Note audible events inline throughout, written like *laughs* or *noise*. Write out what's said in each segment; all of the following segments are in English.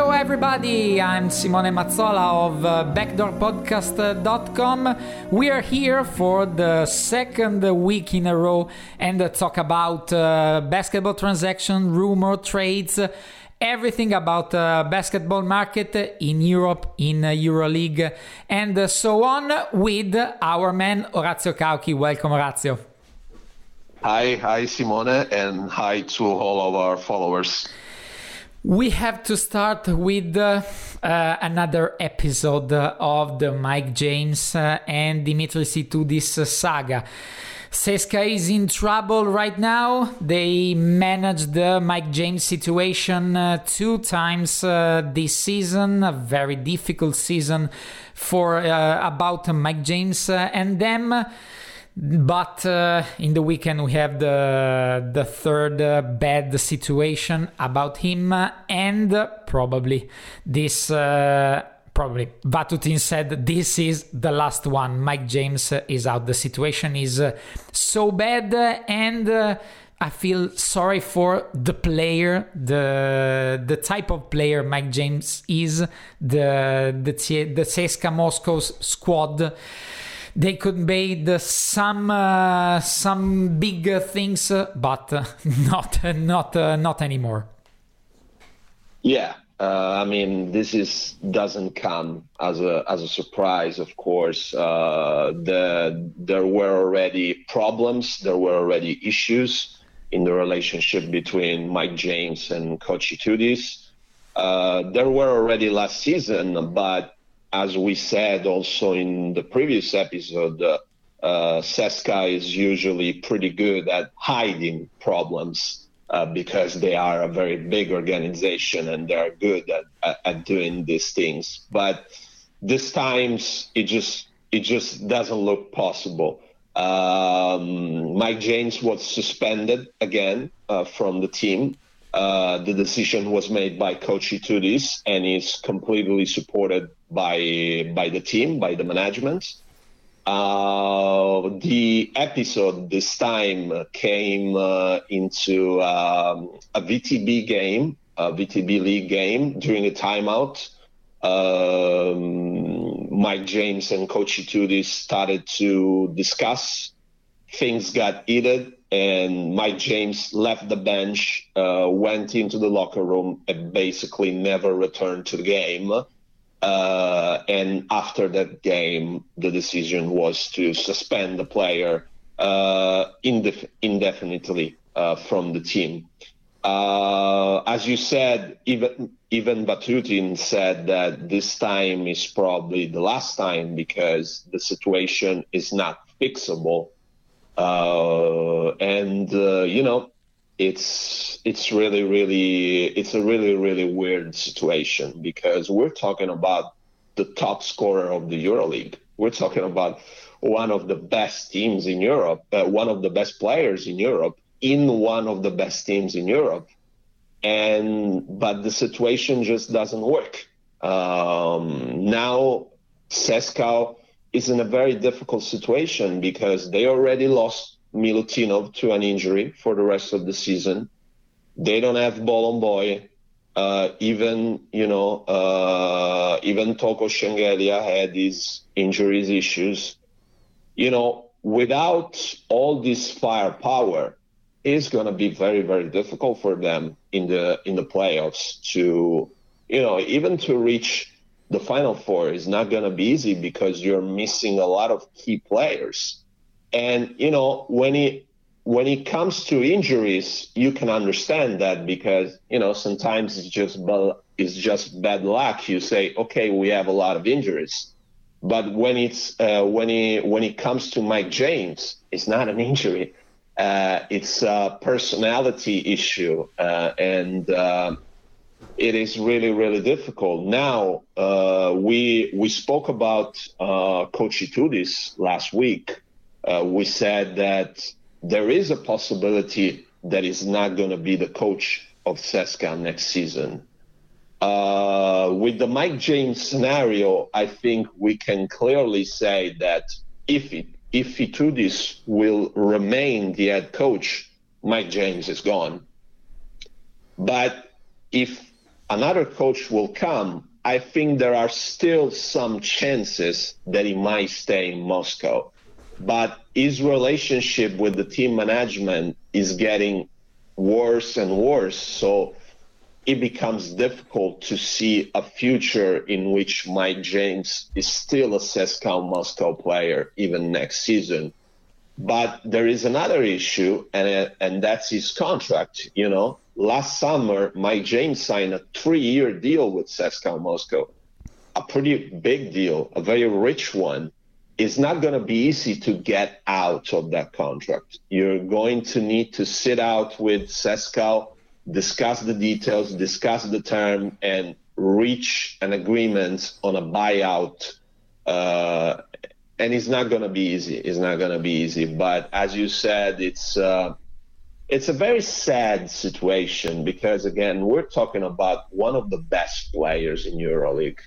Hello, everybody. I'm Simone Mazzola of uh, BackdoorPodcast.com. We are here for the second week in a row and uh, talk about uh, basketball transaction, rumor, trades, everything about uh, basketball market in Europe, in EuroLeague, and so on with our man Orazio Cauchi. Welcome, Orazio. Hi, hi, Simone, and hi to all of our followers. We have to start with uh, another episode of the Mike James uh, and Dimitris Itoudis saga. CSKA is in trouble right now. They managed the Mike James situation uh, two times uh, this season, a very difficult season for about Mike James and them but uh, in the weekend we have the the third uh, bad situation about him and probably this uh, probably Vatutin said this is the last one. Mike James is out. The situation is uh, so bad and uh, I feel sorry for the player, the the type of player Mike James is, the the the CSKA Moscow's squad they could made some uh, some big things, but *laughs* not not uh, not anymore. Yeah, uh, I mean, this is doesn't come as a as a surprise. Of course, uh, the there were already problems, there were already issues in the relationship between Mike James and Coach Itoudis. Uh, there were already last season, but as we said also in the previous episode, uh, uh, CSKA is usually pretty good at hiding problems uh, because they are a very big organization and they are good at, at, doing these things. But this times it just it just doesn't look possible. Um, Mike James was suspended again uh, from the team uh, the decision was made by Coach Itoudis and is completely supported by by the team, by the management. Uh, the episode this time came uh, into um, a VTB game, a VTB league game during a timeout. Um, Mike James and Coach Itoudis started to discuss. Things got heated and Mike James left the bench, uh, went into the locker room, and basically never returned to the game. Uh, and after that game, the decision was to suspend the player uh, indef- indefinitely uh, from the team. Uh, as you said, even even Vatutin said that this time is probably the last time because the situation is not fixable uh, and uh, you know it's it's really really it's a really really weird situation because we're talking about the top scorer of the EuroLeague. We're talking about one of the best teams in Europe, uh, one of the best players in Europe, in one of the best teams in Europe, and but the situation just doesn't work. Um, now, CSKA is in a very difficult situation because they already lost Milutinov to an injury for the rest of the season. They don't have Bolomboy. Uh, even you know, uh, even Toko Shengelia had these injuries issues. You know, without all this firepower, it's going to be very very difficult for them in the in the playoffs to, you know, even to reach the final four is not going to be easy because you're missing a lot of key players. And you know, when it when it comes to injuries, you can understand that because you know sometimes it's just it's just bad luck. You say, okay, we have a lot of injuries, but when it's uh, when it when it comes to Mike James, it's not an injury. Uh, it's a personality issue, uh, and uh, it is really really difficult. Now uh, we we spoke about uh, Coach Itoudis last week. We said that there is a possibility that he's not going to be the coach of CSKA next season. Uh, with the Mike James scenario, I think we can clearly say that if it, if Itoudis will remain the head coach, Mike James is gone. But if another coach will come, I think there are still some chances that he might stay in Moscow but his relationship with the team management is getting worse and worse. So it becomes difficult to see a future in which Mike James is still a CSKA Moscow player even next season. But there is another issue, and and that's his contract. You know, last summer Mike James signed a three-year deal with CSKA Moscow, a pretty big deal, a very rich one it's not going to be easy to get out of that contract. You're going to need to sit out with CSKA, discuss the details, discuss the term, and reach an agreement on a buyout. Uh, and it's not going to be easy. It's not going to be easy. But as you said, it's uh, it's a very sad situation because again, we're talking about one of the best players in EuroLeague,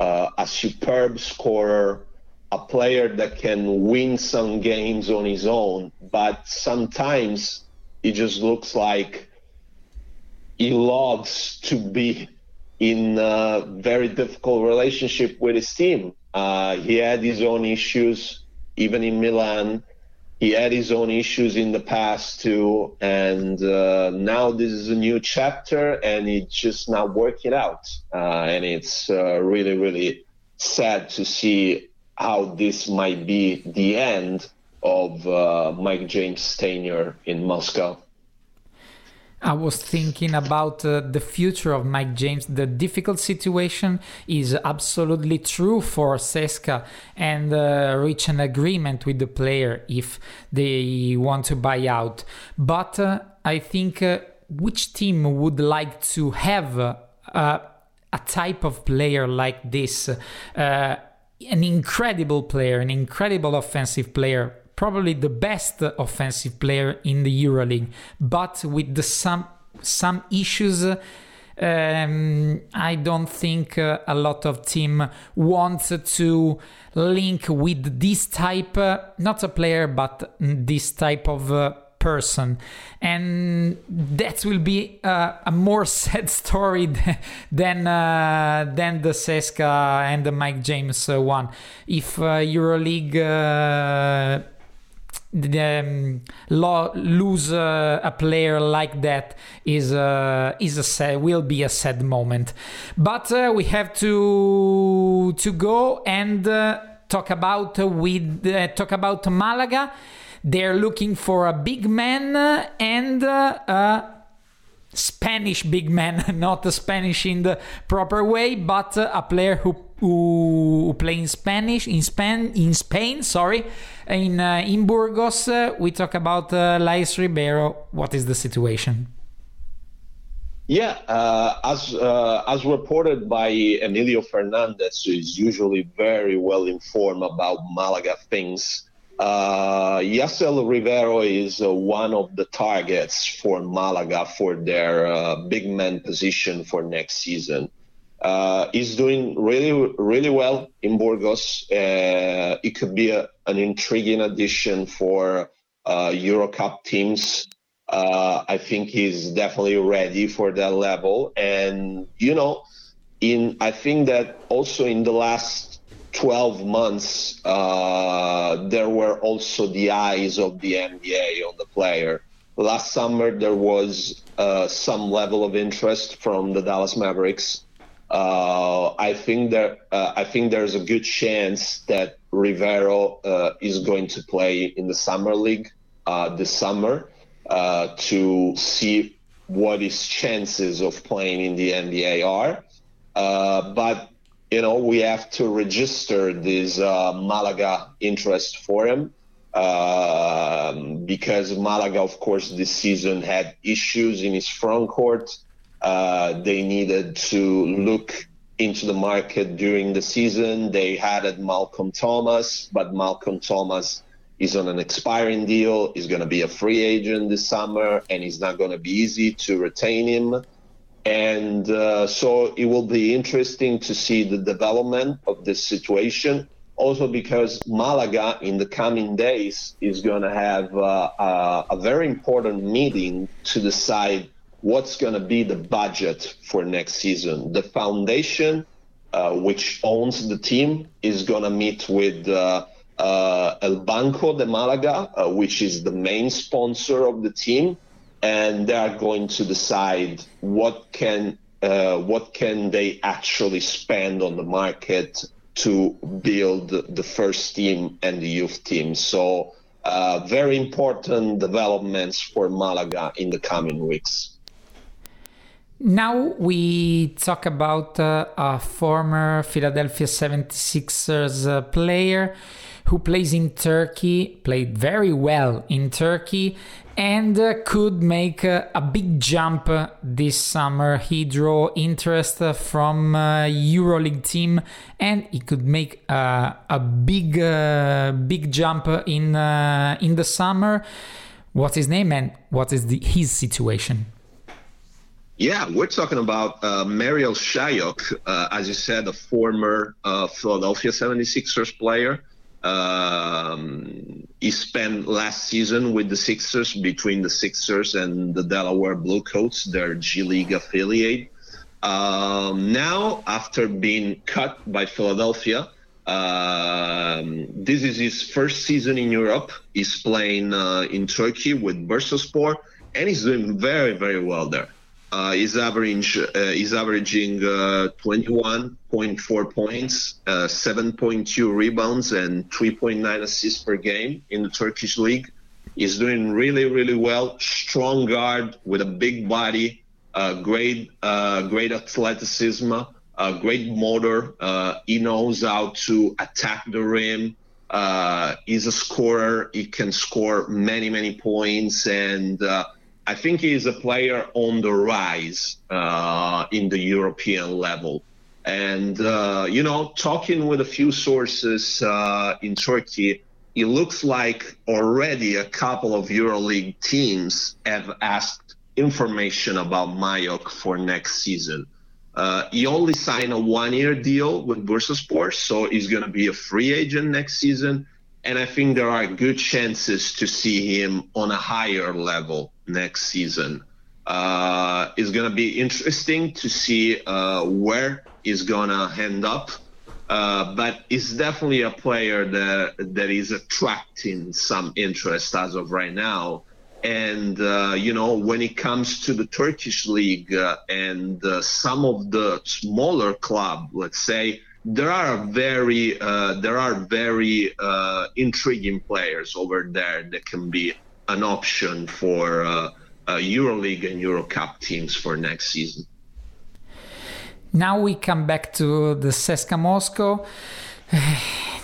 uh, a superb scorer a player that can win some games on his own, but sometimes it just looks like he loves to be in a very difficult relationship with his team. Uh, he had his own issues, even in Milan. He had his own issues in the past too, and uh, now this is a new chapter, and it's just not working out. Uh, and it's uh, really, really sad to see how this might be the end of uh, Mike James' tenure in Moscow. I was thinking about uh, the future of Mike James. The difficult situation is absolutely true for CSKA and uh, reach an agreement with the player if they want to buy out. But uh, I think uh, which team would like to have uh, a type of player like this? An incredible player, an incredible offensive player, probably the best offensive player in the EuroLeague, but with the some some issues. Um, I don't think uh, a lot of team wants to link with this type, uh, not a player, but this type of uh, person. And that will be uh, a more *laughs* sad story than uh, than the CSKA and the Mike James uh, one. If uh, EuroLeague uh, um, lo- lose uh, a player like that is uh, is a sad, will be a sad moment. But we have to to go and talk about with talk about Malaga they're looking for a big man and uh, a Spanish big man, *laughs* not Spanish in the proper way, but uh, a player who who play in Spanish in Spain in Spain. Sorry, in uh, in Burgos. Uh, we talk about uh, Lais Rivero. What is the situation? Yeah, uh, as uh, as reported by Emilio Fernandez, who is usually very well informed about Malaga things. Uh, Rivero is uh, one of the targets for Malaga for their uh, big man position for next season. Uh, he's doing really, really well in Burgos. Uh, it could be a, an intriguing addition for uh, Eurocup teams. Uh, I think he's definitely ready for that level. And, you know, in I think that also in the last 12 months, uh, there were also the eyes of the NBA on the player. Last summer, there was uh, some level of interest from the Dallas Mavericks. Uh, I think that uh, I think there's a good chance that Rivero uh, is going to play in the summer league uh, this summer to see what his chances of playing in the NBA are. But you know we have to register this Malaga interest for him. Um, because Malaga, of course, this season had issues in his front court. Uh, they needed to look into the market during the season. They had Malcolm Thomas, but Malcolm Thomas is on an expiring deal. He's going to be a free agent this summer, and it's not going to be easy to retain him. And uh, so it will be interesting to see the development of this situation. Also, because Malaga in the coming days is going to have uh, uh, a very important meeting to decide what's going to be the budget for next season. The foundation, uh, which owns the team, is going to meet with uh, uh, El Banco de Malaga, uh, which is the main sponsor of the team, and they are going to decide what can uh, what can they actually spend on the market to build the first team and the youth team. So. Uh, very important developments for Malaga in the coming weeks. Now we talk about uh, a former Philadelphia 76ers uh, player who plays in Turkey, played very well in Turkey, and uh, could make uh, a big jump this summer. He drew interest from uh, EuroLeague team, and he could make uh, a big, big jump in in the summer. What's his name and what is the, his situation? Yeah, we're talking about uh, Marial Shayok, uh, as you said, a former uh, Philadelphia 76ers player. Um, he spent last season with the Sixers between the Sixers and the Delaware Bluecoats, their G League affiliate. Um, now, after being cut by Philadelphia, um, this is his first season in Europe. He's playing uh, in Turkey with Bursaspor, and he's doing very, very well there. Uh, is average uh, is averaging uh, 21.4 points, uh, 7.2 rebounds, and 3.9 assists per game in the Turkish league. He's doing really really well. Strong guard with a big body, uh, great uh, great athleticism, great motor. he knows how to attack the rim. he's a scorer. He can score many many points and I think he's a player on the rise uh, in the European level. And, uh, you know, talking with a few sources uh, in Turkey, it looks like already a couple of EuroLeague teams have asked information about Shayok for next season. Uh, he only signed a one-year deal with Bursaspor, so he's going to be a free agent next season. And I think there are good chances to see him on a higher level next season. Uh, it's going to be interesting to see uh, where he's going to end up. Uh, but it's definitely a player that that is attracting some interest as of right now. And uh, you know, when it comes to the Turkish league uh, and uh, some of the smaller club, let's say, there are very there are very intriguing players over there that can be an option for uh, uh, EuroLeague and EuroCup teams for next season. Now we come back to the CSKA Moscow. *sighs*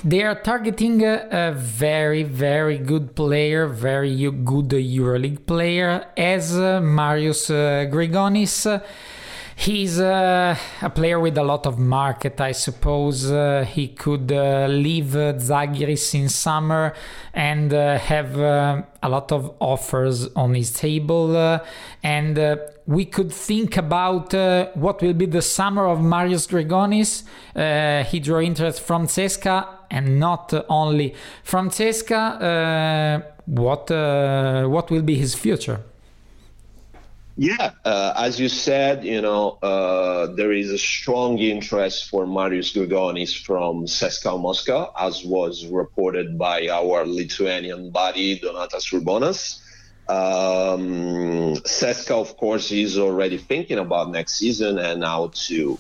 They are targeting a, a very, very good player, very good EuroLeague player, as uh, Marius uh, Grigonis. He's uh, a player with a lot of market, I suppose. Uh, he could uh, leave uh, Zalgiris in summer and uh, have uh, a lot of offers on his table. And we could think about what will be the summer of Marius Grigonis. he drew interest from CSKA and not only from CSKA. what, what will be his future? Yeah, uh, as you said, you know, uh, there is a strong interest for Marius Grigonis from CSKA Moscow, as was reported by our Lithuanian buddy Donatas Urbonas. Um, of course, is already thinking about next season and how to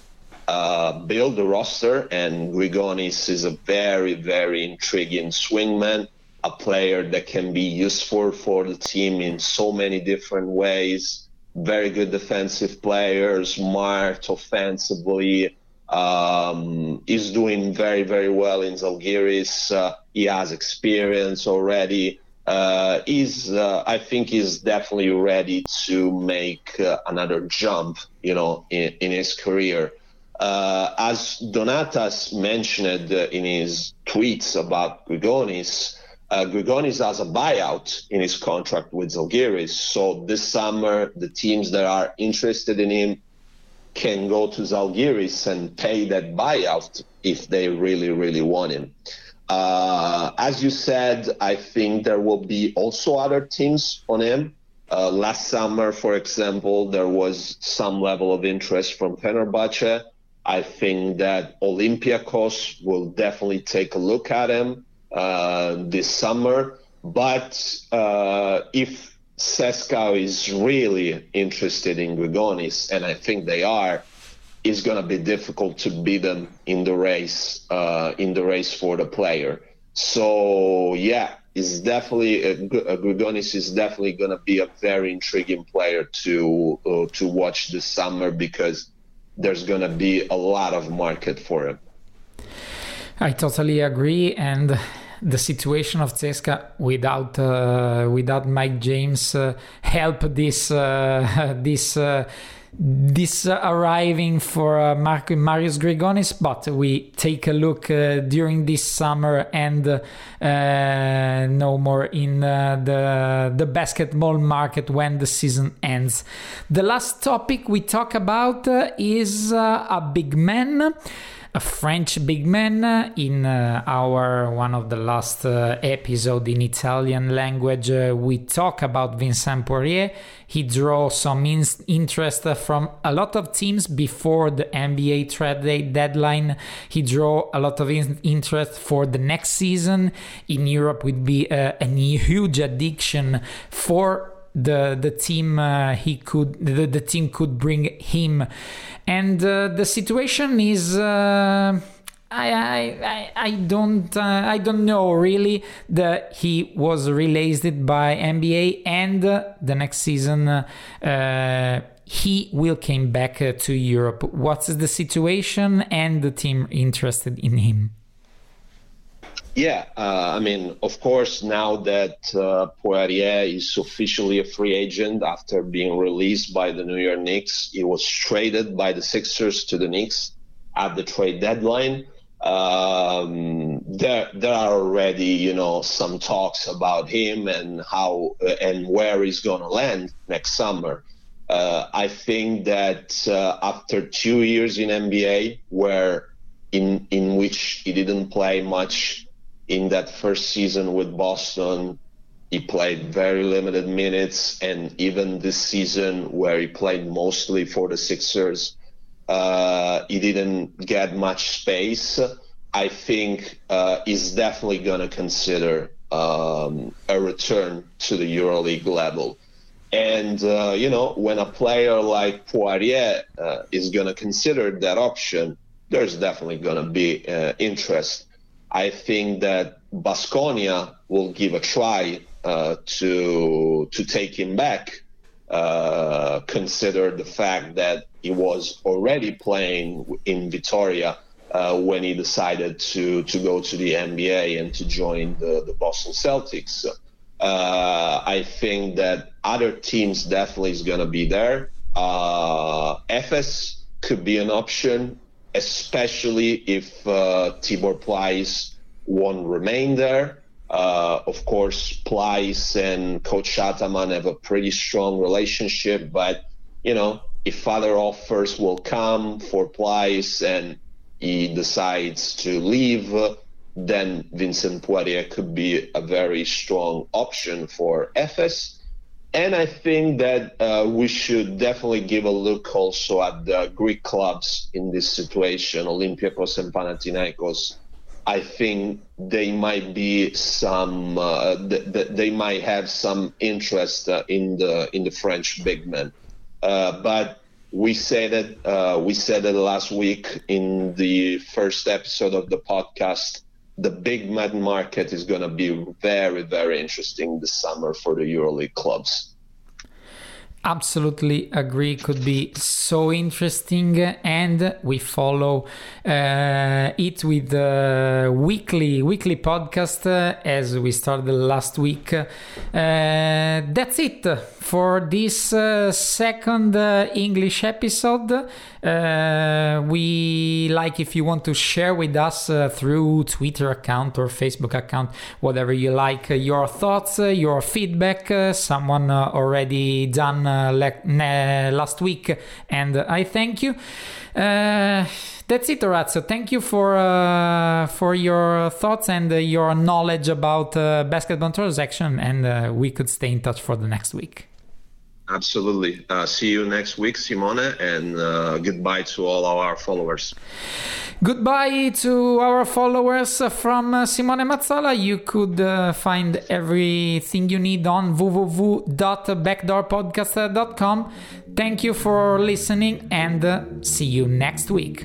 uh, build the roster. And Grigonis is a very, very intriguing swingman, a player that can be useful for the team in so many different ways very good defensive player, smart offensively. Um, he's doing very, very well in Zalgiris. Uh, he has experience already. Uh, he's, uh, I think, he's definitely ready to make uh, another jump, you know, in, in his career. Uh, as Donatas mentioned in his tweets about Grigonis, uh, Grigonis has a buyout in his contract with Zalgiris. So this summer, the teams that are interested in him can go to Zalgiris and pay that buyout if they really, really want him. Uh, as you said, I think there will be also other teams on him. Uh, last summer, for example, there was some level of interest from Fenerbahce. I think that Olympiacos will definitely take a look at him. Uh, this summer. But uh, if CSKA is really interested in Grigonis, and I think they are, it's going to be difficult to beat them in the race uh, in the race for the player. So yeah, it's definitely a, a Grigonis is definitely going to be a very intriguing player to uh, to watch this summer because there's going to be a lot of market for him. I totally agree, and the situation of CSKA without uh, without Mike James uh, help this uh, *laughs* this uh, this arriving for uh, Mark, Marius Grigonis, but we take a look uh, during this summer and no more in the the basketball market when the season ends. The last topic we talk about is a big man a French big man in uh, our one of the last uh, episode in Italian language. Uh, we talk about Vincent Poirier. He drew some in- interest from a lot of teams before the NBA trade deadline. He drew a lot of in- interest for the next season. In Europe, would be uh, a huge addiction for the the team uh, he could the, the team could bring him and uh, the situation is uh, I, I, I don't uh, I don't know really that he was released by NBA and the next season uh, he will came back uh, to Europe. What's the situation and the team interested in him? Yeah, uh, I mean, of course, now that uh, Poirier is officially a free agent after being released by the New York Knicks, he was traded by the Sixers to the Knicks at the trade deadline. Um, there, there are already, you know, some talks about him and how uh, and where he's going to land next summer. Uh, I think that uh, after two years in NBA, where in in which he didn't play much in that first season with Boston, he played very limited minutes, and even this season where he played mostly for the Sixers, uh, he didn't get much space. I think uh, he's definitely going to consider um, a return to the EuroLeague level. And, uh, you know, when a player like Poirier uh, is going to consider that option, there's definitely going to be uh, interest I think that Basconia will give a try uh, to to take him back. Uh, consider the fact that he was already playing in Vitoria uh, when he decided to to go to the NBA and to join the, the Boston Celtics. Uh, I think that other teams definitely is going to be there. Uh, Efes could be an option especially if uh, Tibor Pleiss won't remain there. Uh, of course, Pleiss and Coach Ataman have a pretty strong relationship, but you know, if other offers will come for Pleiss and he decides to leave, then Vincent Poirier could be a very strong option for Efes. And I think that uh, we should definitely give a look also at the Greek clubs in this situation, Olympiacos and Panathinaikos. I think they might be some, uh, th- th- they might have some interest uh, in the in the French big men. Uh, but we said it, uh, we said it last week in the first episode of the podcast the big man market is going to be very, very interesting this summer for the EuroLeague clubs. Absolutely agree. Could be so interesting, and we follow uh, it with the weekly weekly podcast uh, as we started last week. Uh, that's it for this uh, second uh, English episode. Uh, we like if you want to share with us through Twitter account or Facebook account, whatever you like, your thoughts, your feedback. someone already done le- last week, and I thank you. Uh, that's it, Orazio. Thank you for uh, for your thoughts and uh, your knowledge about basketball transaction, and we could stay in touch for the next week. Absolutely. Uh, see you next week, Simone, and uh, goodbye to all our followers. Goodbye to our followers from uh, Simone Mazzola. You could uh, find everything you need on www.backdoorpodcast.com. Thank you for listening and uh, see you next week.